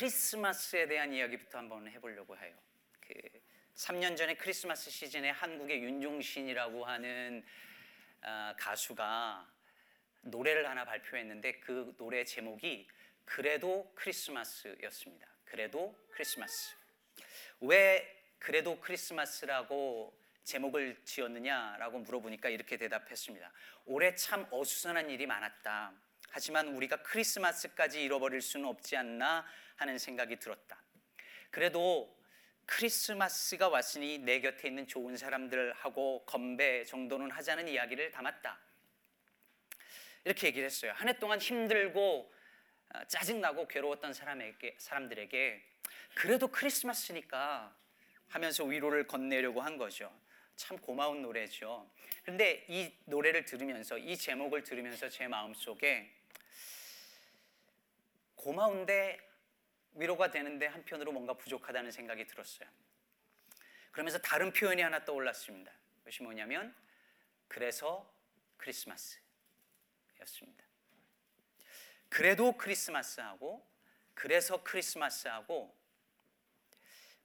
크리스마스에 대한 이야기부터 한번 해보려고 해요. 그 3년 전에 크리스마스 시즌에 한국의 윤종신이라고 하는 아, 가수가 노래를 하나 발표했는데 그 노래 제목이 그래도 크리스마스였습니다. 그래도 크리스마스. 왜 그래도 크리스마스라고 제목을 지었느냐라고 물어보니까 이렇게 대답했습니다. 올해 참 어수선한 일이 많았다. 하지만 우리가 크리스마스까지 잃어버릴 수는 없지 않나 하는 생각이 들었다. 그래도 크리스마스가 왔으니 내 곁에 있는 좋은 사람들하고 건배 정도는 하자는 이야기를 담았다. 이렇게 얘기를 했어요. 한 해 동안 힘들고 어, 짜증나고 괴로웠던 사람에게 사람들에게 그래도 크리스마스니까 하면서 위로를 건네려고 한 거죠. 참 고마운 노래죠. 그런데 이 노래를 들으면서 이 제목을 들으면서 제 마음속에 고마운데 위로가 되는데 한편으로 뭔가 부족하다는 생각이 들었어요. 그러면서 다른 표현이 하나 떠올랐습니다. 그것이 뭐냐면 그래서 크리스마스였습니다. 그래도 크리스마스하고 그래서 크리스마스하고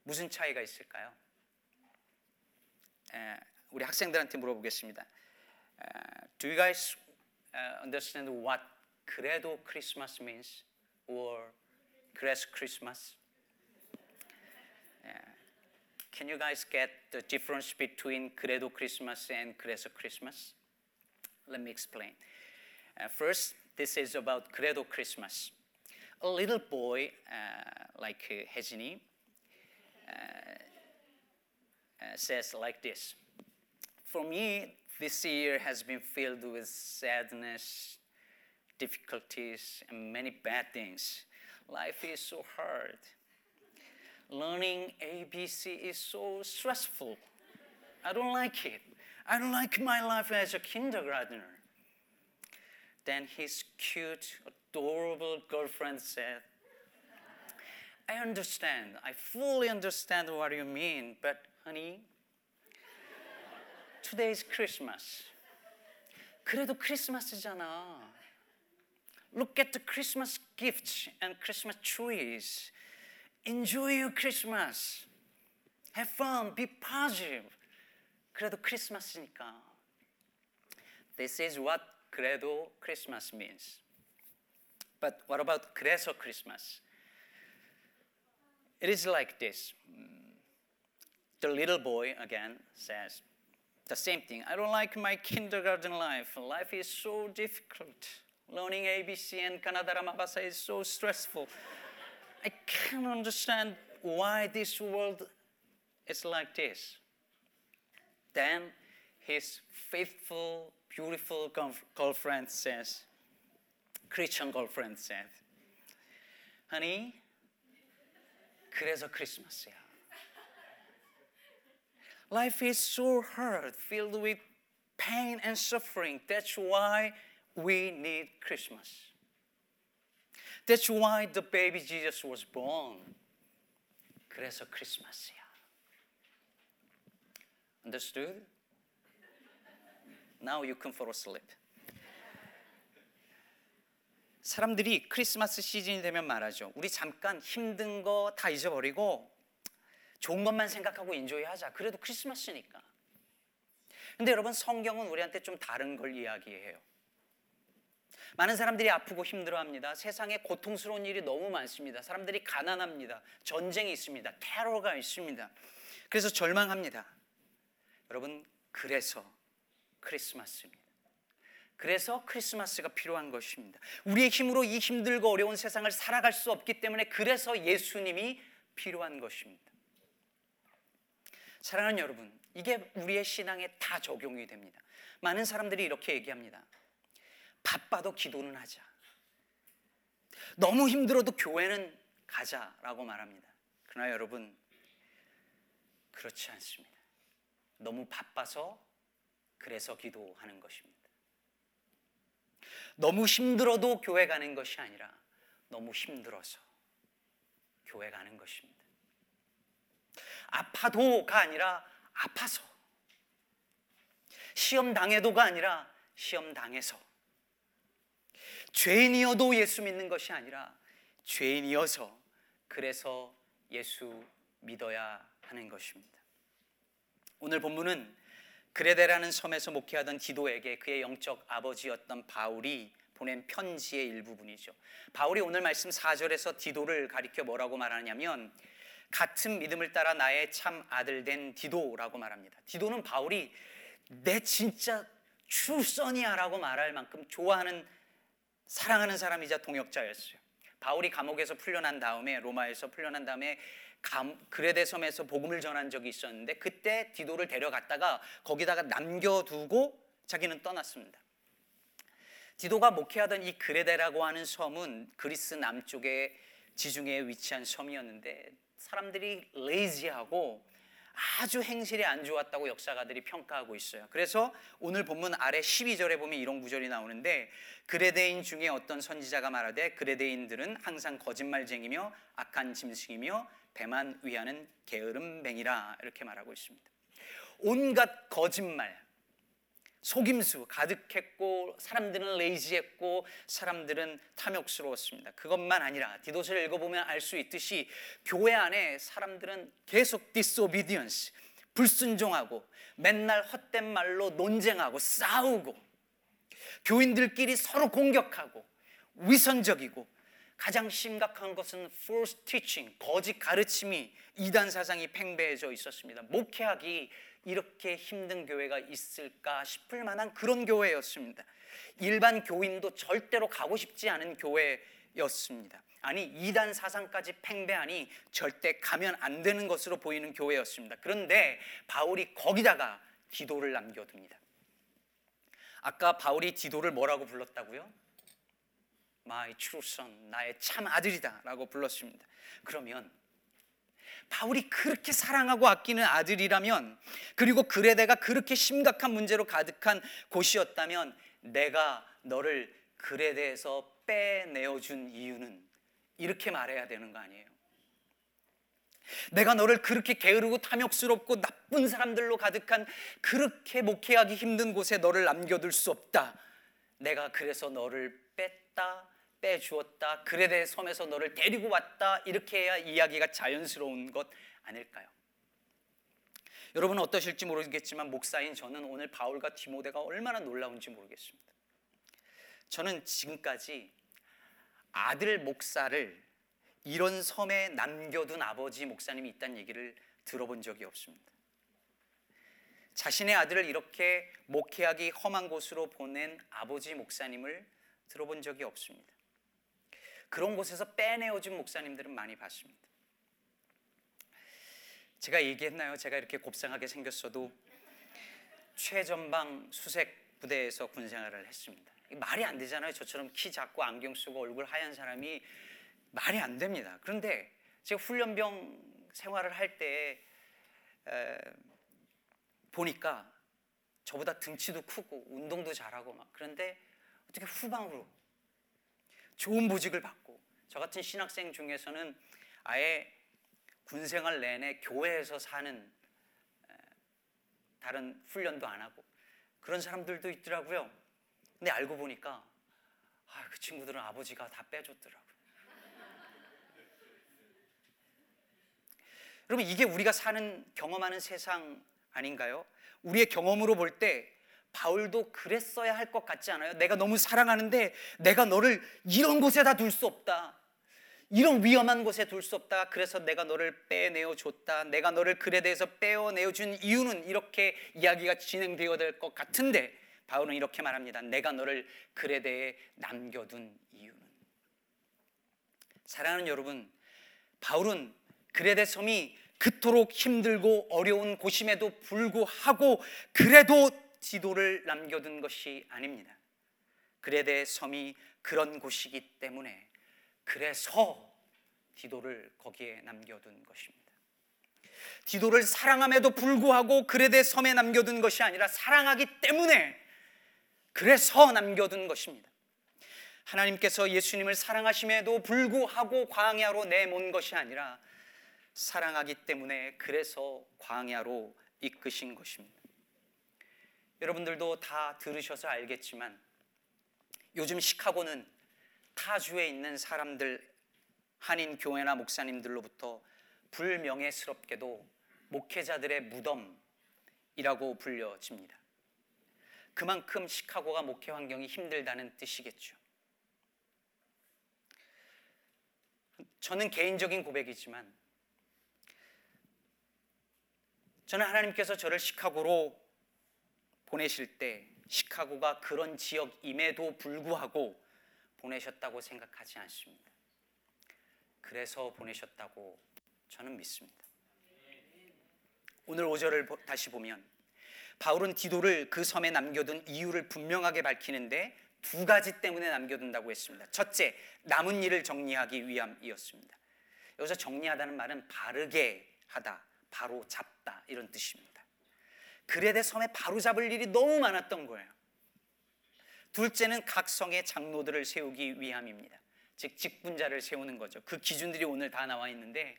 무슨 차이가 있을까요? 에, 우리 학생들한테 물어보겠습니다. 에, do you guys understand what 그래도 크리스마스 means or 그래서 크리스마스? Can you guys get the difference between 그래도 크리스마스 and 그래서 크리스마스? Let me explain. Uh, first, this is about 그래도 Christmas. A little boy uh, like uh, 혜진이 uh, uh, says like this. For me, this year has been filled with sadness, difficulties, and many bad things. Life is so hard. Learning ABC is so stressful. I don't like it. I don't like my life as a kindergartner. Then his cute, adorable girlfriend said, I understand. I fully understand what you mean, but honey, today is Christmas. 그래도 크리스마스잖아. Look at the Christmas gifts and Christmas trees. Enjoy your Christmas. Have fun. Be positive. 그래도 크리스마스니까. This is what 그래도 Christmas means. But what about 그래서 Christmas? It is like this. The little boy again says the same thing. I don't like my kindergarten life. Life is so difficult. Learning ABC and Kannada Mabasa is so stressful. I can't understand why this world is like this. Then his faithful, beautiful girlfriend says, Christian girlfriend said, Honey, 그래서 크리스마스야. Life is so hard, filled with pain and suffering. That's why we need Christmas. That's why the baby Jesus was born. 그래서 크리스마스야. Understood? Now you can fall asleep. 사람들이 크리스마스 시즌이 되면 말하죠. 우리 잠깐 힘든 거 다 잊어버리고 좋은 것만 생각하고 인조이 하자. 그래도 크리스마스니까. 근데 여러분 성경은 우리한테 좀 다른 걸 이야기해요. 많은 사람들이 아프고 힘들어합니다. 세상에 고통스러운 일이 너무 많습니다. 사람들이 가난합니다. 전쟁이 있습니다. 테러가 있습니다. 그래서 절망합니다. 여러분 그래서 크리스마스입니다. 그래서 크리스마스가 필요한 것입니다. 우리의 힘으로 이 힘들고 어려운 세상을 살아갈 수 없기 때문에 그래서 예수님이 필요한 것입니다. 사랑하는 여러분, 이게 우리의 신앙에 다 적용이 됩니다. 많은 사람들이 이렇게 얘기합니다. 바빠도 기도는 하자. 너무 힘들어도 교회는 가자라고 말합니다. 그러나 여러분, 그렇지 않습니다. 너무 바빠서 그래서 기도하는 것입니다. 너무 힘들어도 교회 가는 것이 아니라 너무 힘들어서 교회 가는 것입니다. 아파도가 아니라 아파서 시험 당해도가 아니라 시험 당해서 죄인이어도 예수 믿는 것이 아니라 죄인이어서 그래서 예수 믿어야 하는 것입니다. 오늘 본문은 그레데라는 섬에서 목회하던 디도에게 그의 영적 아버지였던 바울이 보낸 편지의 일부분이죠. 바울이 오늘 말씀 4절에서 디도를 가리켜 뭐라고 말하냐면 같은 믿음을 따라 나의 참 아들 된 디도라고 말합니다. 디도는 바울이 내 진짜 출선이야라고 말할 만큼 좋아하는 사랑하는 사람이자 동역자였어요. 바울이 감옥에서 풀려난 다음에 로마에서 풀려난 다음에 그레데 섬에서 복음을 전한 적이 있었는데 그때 디도를 데려갔다가 거기다가 남겨두고 자기는 떠났습니다. 디도가 목회하던 이 그레데라고 하는 섬은 그리스 남쪽의 지중해에 위치한 섬이었는데 사람들이 레이지하고 아주 행실이 안 좋았다고 역사가들이 평가하고 있어요. 그래서 오늘 본문 아래 12절에 보면 이런 구절이 나오는데 그레데인 중에 어떤 선지자가 말하되 그레데인들은 항상 거짓말쟁이며 악한 짐승이며 배만 위하는 게으름뱅이라 이렇게 말하고 있습니다. 온갖 거짓말, 속임수 가득했고 사람들은 레이지했고 사람들은 탐욕스러웠습니다. 그것만 아니라 디도서를 읽어보면 알 수 있듯이 교회 안에 사람들은 계속 disobedience 불순종하고 맨날 헛된 말로 논쟁하고 싸우고 교인들끼리 서로 공격하고 위선적이고 가장 심각한 것은 false teaching 거짓 가르침이 이단 사상이 팽배해져 있었습니다. 목회하기 이렇게 힘든 교회가 있을까 싶을 만한 그런 교회였습니다. 일반 교인도 절대로 가고 싶지 않은 교회였습니다. 아니 이단 사상까지 팽배하니 절대 가면 안 되는 것으로 보이는 교회였습니다. 그런데 바울이 거기다가 디도를 남겨둡니다. 아까 바울이 디도를 뭐라고 불렀다고요? My true son, 나의 참 아들이다라고 불렀습니다. 그러면 바울이 그렇게 사랑하고 아끼는 아들이라면 그리고 그레데가 그렇게 심각한 문제로 가득한 곳이었다면 내가 너를 그레데에서 빼내어 준 이유는 이렇게 말해야 되는 거 아니에요. 내가 너를 그렇게 게으르고 탐욕스럽고 나쁜 사람들로 가득한 그렇게 목회하기 힘든 곳에 너를 남겨둘 수 없다. 내가 그래서 너를 뺐다. 빼주었다. 그레데 섬에서 너를 데리고 왔다. 이렇게 해야 이야기가 자연스러운 것 아닐까요? 여러분 어떠실지 모르겠지만 목사인 저는 오늘 바울과 디모데가 얼마나 놀라운지 모르겠습니다. 저는 지금까지 아들 목사를 이런 섬에 남겨둔 아버지 목사님이 있다는 얘기를 들어본 적이 없습니다. 자신의 아들을 이렇게 목회하기 험한 곳으로 보낸 아버지 목사님을 들어본 적이 없습니다. 그런 곳에서 빼내어준 목사님들은 많이 봤습니다. 제가 얘기했나요? 제가 이렇게 곱상하게 생겼어도 최전방 수색 부대에서 군 생활을 했습니다. 말이 안 되잖아요. 저처럼 키 작고 안경 쓰고 얼굴 하얀 사람이 말이 안 됩니다. 그런데 제가 훈련병 생활을 할 때 보니까 저보다 등치도 크고 운동도 잘하고 막 그런데 어떻게 후방으로 좋은 보직을 받고 저 같은 신학생 중에서는 아예 군생활 내내 교회에서 사는 다른 훈련도 안 하고 그런 사람들도 있더라고요. 근데 알고 보니까 아, 그 친구들은 아버지가 다 빼줬더라고요. 여러분 이게 우리가 사는 경험하는 세상 아닌가요? 우리의 경험으로 볼 때 바울도 그랬어야 할 것 같지 않아요? 내가 너무 사랑하는데 내가 너를 이런 곳에다 둘 수 없다. 이런 위험한 곳에 둘 수 없다. 그래서 내가 너를 빼내어 줬다. 내가 너를 글에 대해서 빼어내어 준 이유는 이렇게 이야기가 진행되어야 될 것 같은데 바울은 이렇게 말합니다. 내가 너를 글에 대해 남겨둔 이유는 사랑하는 여러분, 바울은 그레데 섬이 그토록 힘들고 어려운 곳임에도 불구하고 그래도 지도를 남겨둔 것이 아닙니다. 그레데 섬이 그런 곳이기 때문에 그래서 디도를 거기에 남겨둔 것입니다. 디도를 사랑함에도 불구하고 그레데 섬에 남겨둔 것이 아니라 사랑하기 때문에 그래서 남겨둔 것입니다. 하나님께서 예수님을 사랑하심에도 불구하고 광야로 내몬 것이 아니라 사랑하기 때문에 그래서 광야로 이끄신 것입니다. 여러분들도 다 들으셔서 알겠지만 요즘 시카고는 타주에 있는 사람들 한인 교회나 목사님들로부터 불명예스럽게도 목회자들의 무덤이라고 불려집니다. 그만큼 시카고가 목회 환경이 힘들다는 뜻이겠죠. 저는 개인적인 고백이지만 저는 하나님께서 저를 시카고로 보내실 때 시카고가 그런 지역임에도 불구하고 보내셨다고 생각하지 않습니다. 그래서 보내셨다고 저는 믿습니다. 오늘 5절을 다시 보면 바울은 디도를 그 섬에 남겨둔 이유를 분명하게 밝히는데 두 가지 때문에 남겨둔다고 했습니다. 첫째, 남은 일을 정리하기 위함이었습니다. 여기서 정리하다는 말은 바르게 하다, 바로 잡다 이런 뜻입니다. 그레데 섬에 바로 잡을 일이 너무 많았던 거예요. 둘째는 각 성의 장로들을 세우기 위함입니다. 즉 직분자를 세우는 거죠. 그 기준들이 오늘 다 나와 있는데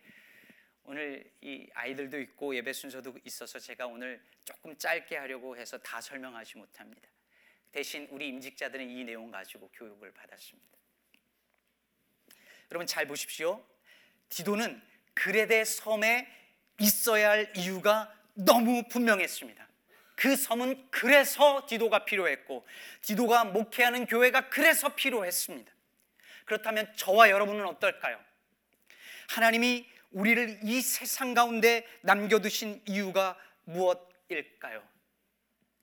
오늘 이 아이들도 있고 예배 순서도 있어서 제가 오늘 조금 짧게 하려고 해서 다 설명하지 못합니다. 대신 우리 임직자들은 이 내용 가지고 교육을 받았습니다. 여러분 잘 보십시오. 디도는 그레데 섬에 있어야 할 이유가 너무 분명했습니다. 그 섬은 그래서 디도가 필요했고 디도가 목회하는 교회가 그래서 필요했습니다. 그렇다면 저와 여러분은 어떨까요? 하나님이 우리를 이 세상 가운데 남겨두신 이유가 무엇일까요?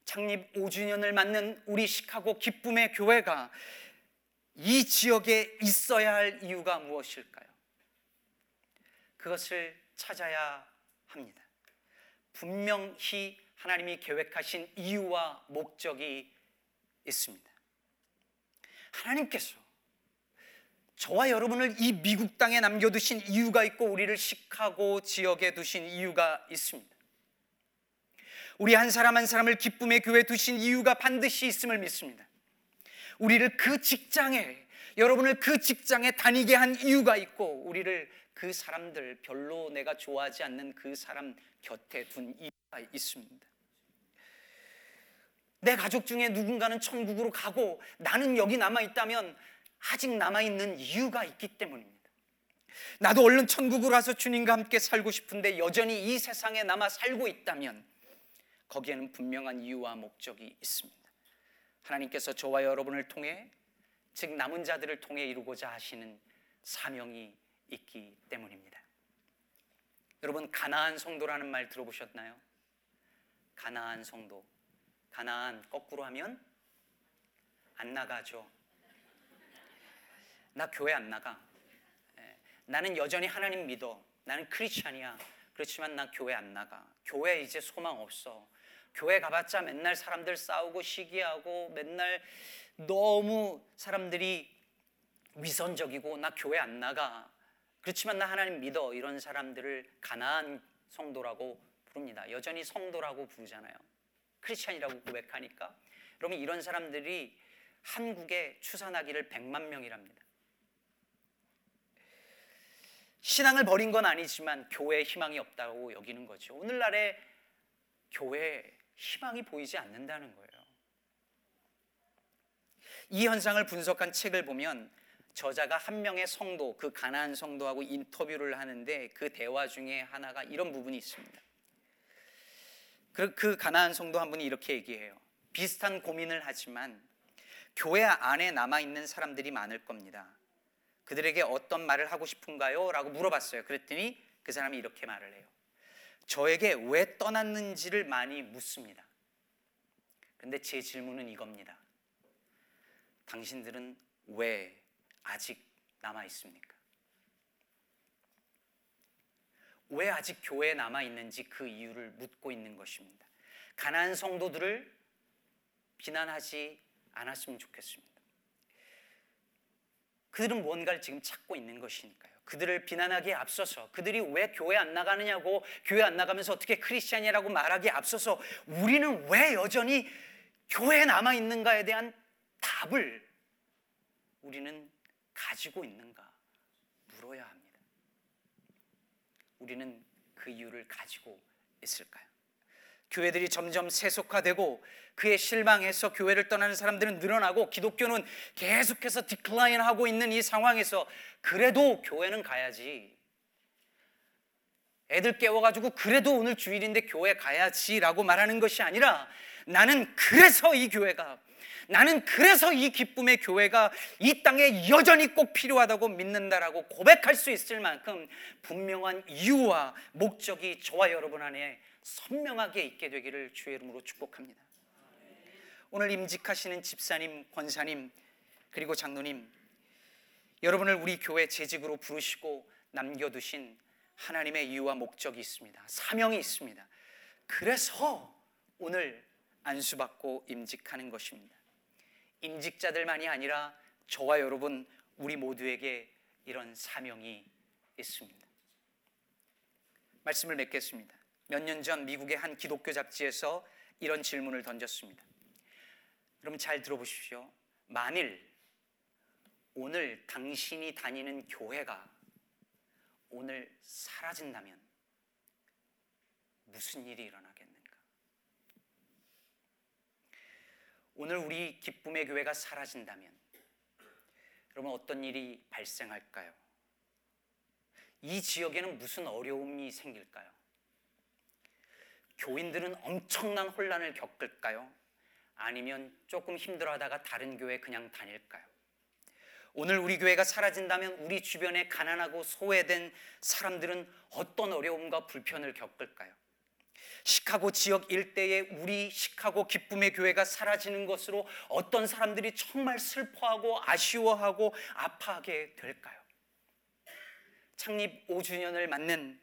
창립 5주년을 맞는 우리 시카고 기쁨의 교회가 이 지역에 있어야 할 이유가 무엇일까요? 그것을 찾아야 합니다. 분명히 하나님이 계획하신 이유와 목적이 있습니다. 하나님께서 저와 여러분을 이 미국 땅에 남겨두신 이유가 있고 우리를 시카고 지역에 두신 이유가 있습니다. 우리 한 사람 한 사람을 기쁨의 교회 두신 이유가 반드시 있음을 믿습니다. 우리를 그 직장에 여러분을 그 직장에 다니게 한 이유가 있고 우리를 그 사람들 별로 내가 좋아하지 않는 그 사람 곁에 둔 이유가 있습니다. 내 가족 중에 누군가는 천국으로 가고 나는 여기 남아 있다면 아직 남아 있는 이유가 있기 때문입니다. 나도 얼른 천국으로 가서 주님과 함께 살고 싶은데 여전히 이 세상에 남아 살고 있다면 거기에는 분명한 이유와 목적이 있습니다. 하나님께서 저와 여러분을 통해 즉 남은 자들을 통해 이루고자 하시는 사명이 있기 때문입니다. 여러분 가나안 성도라는 말 들어보셨나요? 가나안 성도. 가나안 거꾸로 하면 안 나가죠. 나 교회 안 나가. 예, 나는 여전히 하나님 믿어. 나는 크리스찬이야. 그렇지만 나 교회 안 나가. 교회 이제 소망 없어. 교회 가봤자 맨날 사람들 싸우고 시기하고 맨날 너무 사람들이 위선적이고 나 교회 안 나가. 그렇지만 나 하나님 믿어. 이런 사람들을 가난한 성도라고 부릅니다. 여전히 성도라고 부르잖아요. 크리스찬이라고 고백하니까. 여러분 이런 사람들이 한국에 추산하기를 100만 명이랍니다. 신앙을 버린 건 아니지만 교회에 희망이 없다고 여기는 거죠. 오늘날에 교회에 희망이 보이지 않는다는 거예요. 이 현상을 분석한 책을 보면 저자가 한 명의 성도, 그 가나안 성도하고 인터뷰를 하는데 그 대화 중에 하나가 이런 부분이 있습니다. 그, 그 가나안 성도 한 분이 이렇게 얘기해요. 비슷한 고민을 하지만 교회 안에 남아 있는 사람들이 많을 겁니다. 그들에게 어떤 말을 하고 싶은가요? 라고 물어봤어요. 그랬더니 그 사람이 이렇게 말을 해요. 저에게 왜 떠났는지를 많이 묻습니다. 근데 제 질문은 이겁니다. 당신들은 왜 아직 남아 있습니까? 왜 아직 교회에 남아 있는지 그 이유를 묻고 있는 것입니다. 가난한 성도들을 비난하지 않았으면 좋겠습니다. 그들은 무언가를 지금 찾고 있는 것이니까요. 그들을 비난하기에 앞서서 그들이 왜 교회 안 나가느냐고 교회 안 나가면서 어떻게 크리스찬이라고 말하기에 앞서서 우리는 왜 여전히 교회에 남아 있는가에 대한 답을 우리는 가지고 있는가 물어야 합니다. 우리는 그 이유를 가지고 있을까요? 교회들이 점점 세속화되고 그에 실망해서 교회를 떠나는 사람들은 늘어나고 기독교는 계속해서 디클라인하고 있는 이 상황에서 그래도 교회는 가야지. 애들 깨워가지고 그래도 오늘 주일인데 교회 가야지라고 말하는 것이 아니라 나는 그래서 이 교회가 나는 그래서 이 기쁨의 교회가 이 땅에 여전히 꼭 필요하다고 믿는다라고 고백할 수 있을 만큼 분명한 이유와 목적이 저와 여러분 안에 선명하게 있게 되기를 주의 이름으로 축복합니다. 오늘 임직하시는 집사님, 권사님, 그리고 장로님, 여러분을 우리 교회 재직으로 부르시고 남겨두신 하나님의 이유와 목적이 있습니다. 사명이 있습니다. 그래서 오늘 안수받고 임직하는 것입니다. 임직자들만이 아니라 저와 여러분 우리 모두에게 이런 사명이 있습니다. 말씀을 맺겠습니다. 몇 년 전 미국의 한 기독교 잡지에서 이런 질문을 던졌습니다. 여러분 잘 들어보십시오. 만일 오늘 당신이 다니는 교회가 오늘 사라진다면 무슨 일이 일어나겠는가? 오늘 우리 기쁨의 교회가 사라진다면 여러분 어떤 일이 발생할까요? 이 지역에는 무슨 어려움이 생길까요? 교인들은 엄청난 혼란을 겪을까요? 아니면 조금 힘들어하다가 다른 교회 그냥 다닐까요? 오늘 우리 교회가 사라진다면 우리 주변에 가난하고 소외된 사람들은 어떤 어려움과 불편을 겪을까요? 시카고 지역 일대에 우리 시카고 기쁨의 교회가 사라지는 것으로 어떤 사람들이 정말 슬퍼하고 아쉬워하고 아파하게 될까요? 창립 5주년을 맞는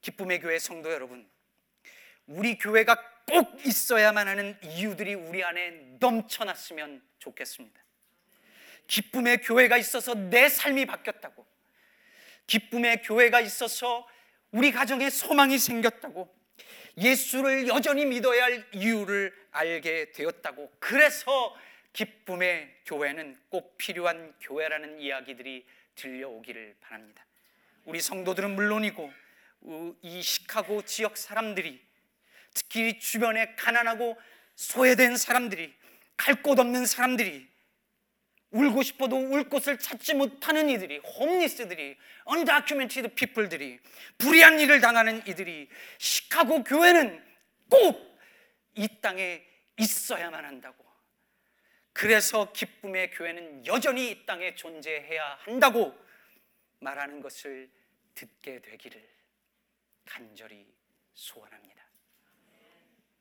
기쁨의 교회 성도 여러분, 우리 교회가 꼭 있어야만 하는 이유들이 우리 안에 넘쳐났으면 좋겠습니다. 기쁨의 교회가 있어서 내 삶이 바뀌었다고. 기쁨의 교회가 있어서 우리 가정에 소망이 생겼다고. 예수를 여전히 믿어야 할 이유를 알게 되었다고. 그래서 기쁨의 교회는 꼭 필요한 교회라는 이야기들이 들려오기를 바랍니다. 우리 성도들은 물론이고 이 시카고 지역 사람들이 특히 주변에 가난하고 소외된 사람들이 갈 곳 없는 사람들이 울고 싶어도 울 곳을 찾지 못하는 이들이 홈리스들이 undocumented people들이 불의한 일을 당하는 이들이 시카고 교회는 꼭 이 땅에 있어야만 한다고 그래서 기쁨의 교회는 여전히 이 땅에 존재해야 한다고 말하는 것을 듣게 되기를 간절히 소원합니다.